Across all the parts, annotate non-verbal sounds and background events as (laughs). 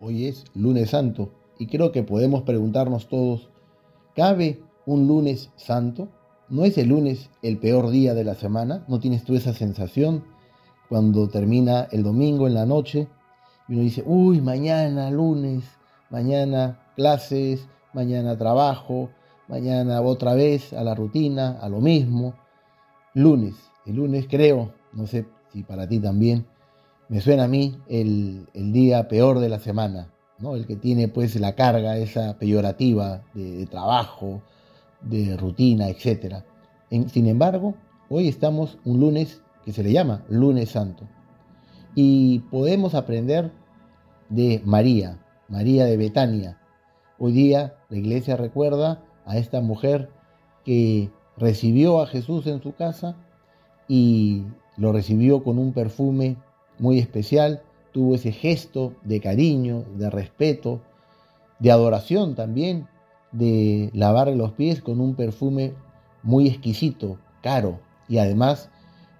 Hoy es lunes santo y creo que podemos preguntarnos todos, ¿cabe un lunes santo? ¿No es el lunes el peor día de la semana? ¿No tienes tú esa sensación cuando termina el domingo en la noche y uno dice, uy, mañana lunes, mañana clases, mañana trabajo, mañana otra vez a la rutina, a lo mismo? Lunes, el lunes creo, no sé si para ti también, me suena a mí el, día peor de la semana, ¿no? el que tiene pues la carga esa peyorativa de trabajo, de rutina, etc. sin embargo, hoy estamos un lunes que se le llama lunes santo. Y podemos aprender de María, María de Betania. Hoy día la iglesia recuerda a esta mujer que recibió a Jesús en su casa y lo recibió con un perfume muy especial, tuvo ese gesto de cariño, de respeto, de adoración también de lavarle los pies con un perfume muy exquisito, caro, y además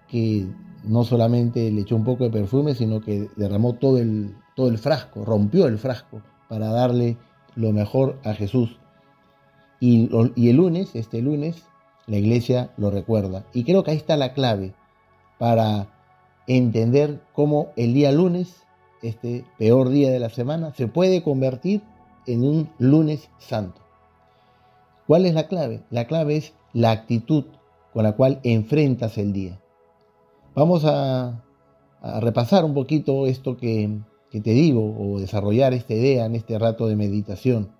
que no solamente le echó un poco de perfume, sino que derramó todo el, todo el frasco, rompió el frasco para darle lo mejor a Jesús. Y, y el lunes, este lunes, la iglesia lo recuerda. Y creo que ahí está la clave para entender cómo el día lunes, este peor día de la semana, se puede convertir en un lunes santo. ¿Cuál es la clave? La clave es la actitud con la cual enfrentas el día. Vamos a, repasar un poquito esto que, que te digo o desarrollar esta idea en este rato de meditación.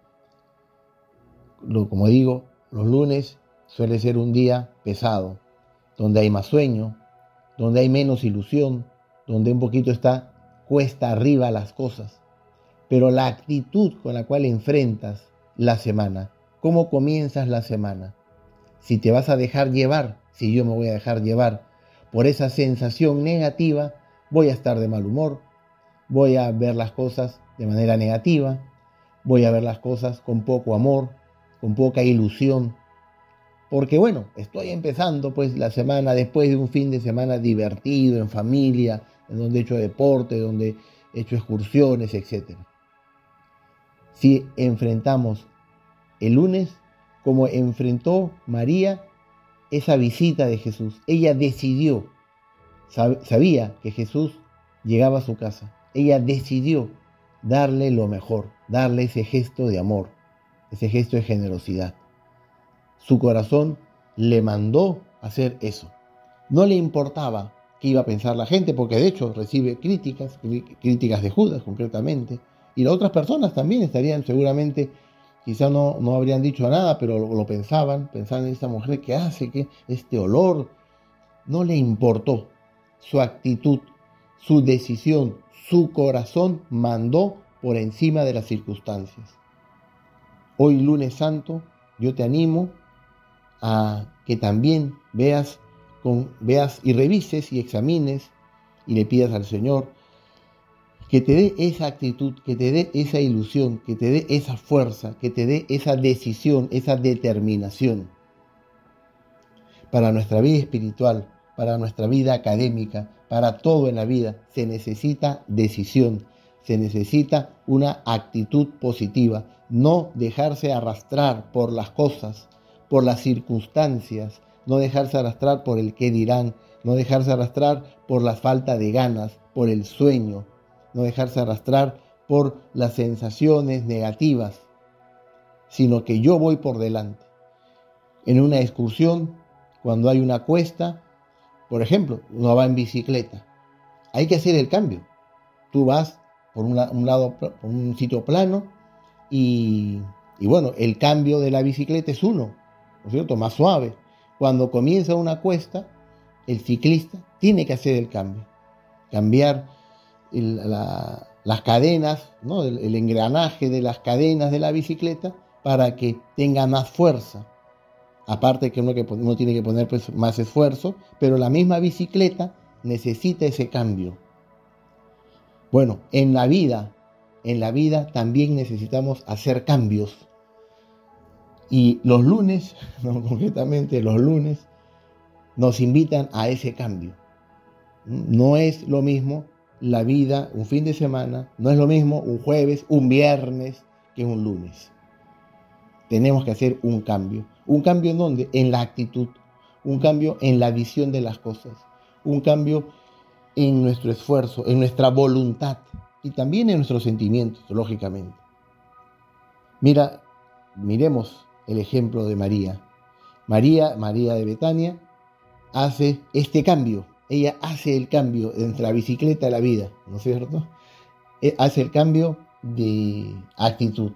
Como digo, los lunes suele ser un día pesado, donde hay más sueño, donde hay menos ilusión, donde un poquito está cuesta arriba las cosas. Pero la actitud con la cual enfrentas la semana cómo comienzas la semana. Si te vas a dejar llevar, si yo me voy a dejar llevar por esa sensación negativa, voy a estar de mal humor, voy a ver las cosas de manera negativa, voy a ver las cosas con poco amor, con poca ilusión. Porque bueno, estoy empezando pues la semana después de un fin de semana divertido, en familia, en donde he hecho deporte, donde he hecho excursiones, etc. Si enfrentamos el lunes como enfrentó María esa visita de Jesús. Ella decidió, sabía que Jesús llegaba a su casa. Ella decidió darle lo mejor, darle ese gesto de amor, ese gesto de generosidad. Su corazón le mandó hacer eso. No le importaba qué iba a pensar la gente, porque de hecho recibe críticas, críticas de Judas concretamente, y las otras personas también estarían seguramente Quizá no, no habrían dicho nada, pero lo, pensaban, pensaban en esta mujer que hace que este olor no le importó. Su actitud, su decisión, su corazón mandó por encima de las circunstancias. Hoy lunes santo, yo te animo a que también veas, con, veas y revises y examines y le pidas al Señor que te dé esa actitud, que te dé esa ilusión, que te dé esa fuerza, que te dé esa decisión, esa determinación. Para nuestra vida espiritual, para nuestra vida académica, para todo en la vida, se necesita decisión, se necesita una actitud positiva, no dejarse arrastrar por las cosas, por las circunstancias, no dejarse arrastrar por el qué dirán, no dejarse arrastrar por la falta de ganas, por el sueño, no dejarse arrastrar por las sensaciones negativas, sino que yo voy por delante. En una excursión, cuando hay una cuesta, por ejemplo, uno va en bicicleta, hay que hacer el cambio. Tú vas por un, lado, por un sitio plano, y, y, bueno, el cambio de la bicicleta es uno, ¿no es cierto? Más suave. Cuando comienza una cuesta, el ciclista tiene que hacer el cambio. Cambiar las cadenas, ¿no? el, engranaje de las cadenas de la bicicleta para que tenga más fuerza. Aparte que uno, que uno tiene que poner pues, más esfuerzo, pero la misma bicicleta necesita ese cambio. Bueno, en la vida, en la vida también necesitamos hacer cambios. Y los lunes, (laughs) concretamente los lunes, nos invitan a ese cambio. No es lo mismo la vida un fin de semana, no es lo mismo un jueves, un viernes que un lunes. Tenemos que hacer un cambio. ¿Un cambio en dónde? En la actitud. Un cambio en la visión de las cosas. Un cambio en nuestro esfuerzo, en nuestra voluntad y también en nuestros sentimientos, lógicamente. Mira, miremos el ejemplo de María. María, María de Betania, hace este cambio. Ella hace el cambio entre la bicicleta y la vida, ¿no es cierto? Eh, hace el cambio de actitud.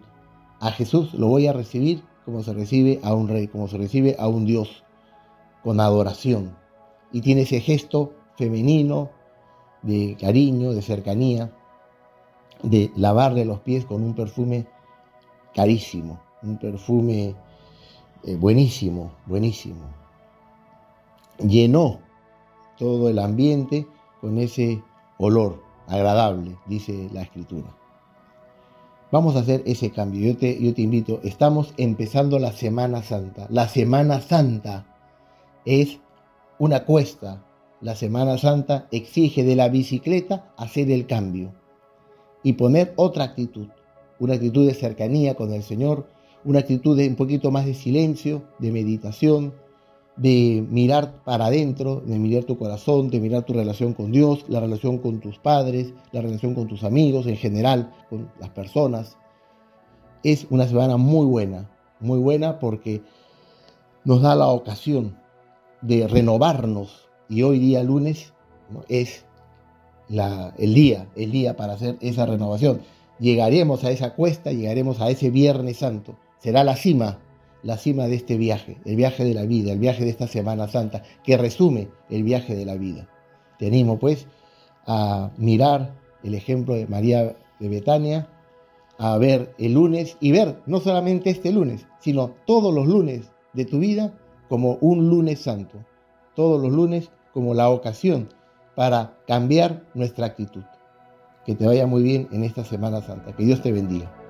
A Jesús lo voy a recibir como se recibe a un rey, como se recibe a un Dios, con adoración. Y tiene ese gesto femenino de cariño, de cercanía, de lavarle los pies con un perfume carísimo, un perfume eh, buenísimo, buenísimo. Llenó todo el ambiente con ese olor agradable, dice la escritura. Vamos a hacer ese cambio. Yo te, yo te invito, estamos empezando la Semana Santa. La Semana Santa es una cuesta. La Semana Santa exige de la bicicleta hacer el cambio y poner otra actitud, una actitud de cercanía con el Señor, una actitud de un poquito más de silencio, de meditación, de mirar para adentro, de mirar tu corazón, de mirar tu relación con Dios, la relación con tus padres, la relación con tus amigos, en general, con las personas. Es una semana muy buena, muy buena porque nos da la ocasión de renovarnos y hoy día lunes es el día, el día para hacer esa renovación. Llegaremos a esa cuesta, llegaremos a ese Viernes Santo. Será la cima, la cima de este viaje, el viaje de la vida, el viaje de esta Semana Santa, que resume el viaje de la vida. Te animo pues a mirar el ejemplo de María de Betania, a ver el lunes y ver no solamente este lunes, sino todos los lunes de tu vida como un lunes santo, todos los lunes como la ocasión para cambiar nuestra actitud. Que te vaya muy bien en esta Semana Santa. Que Dios te bendiga.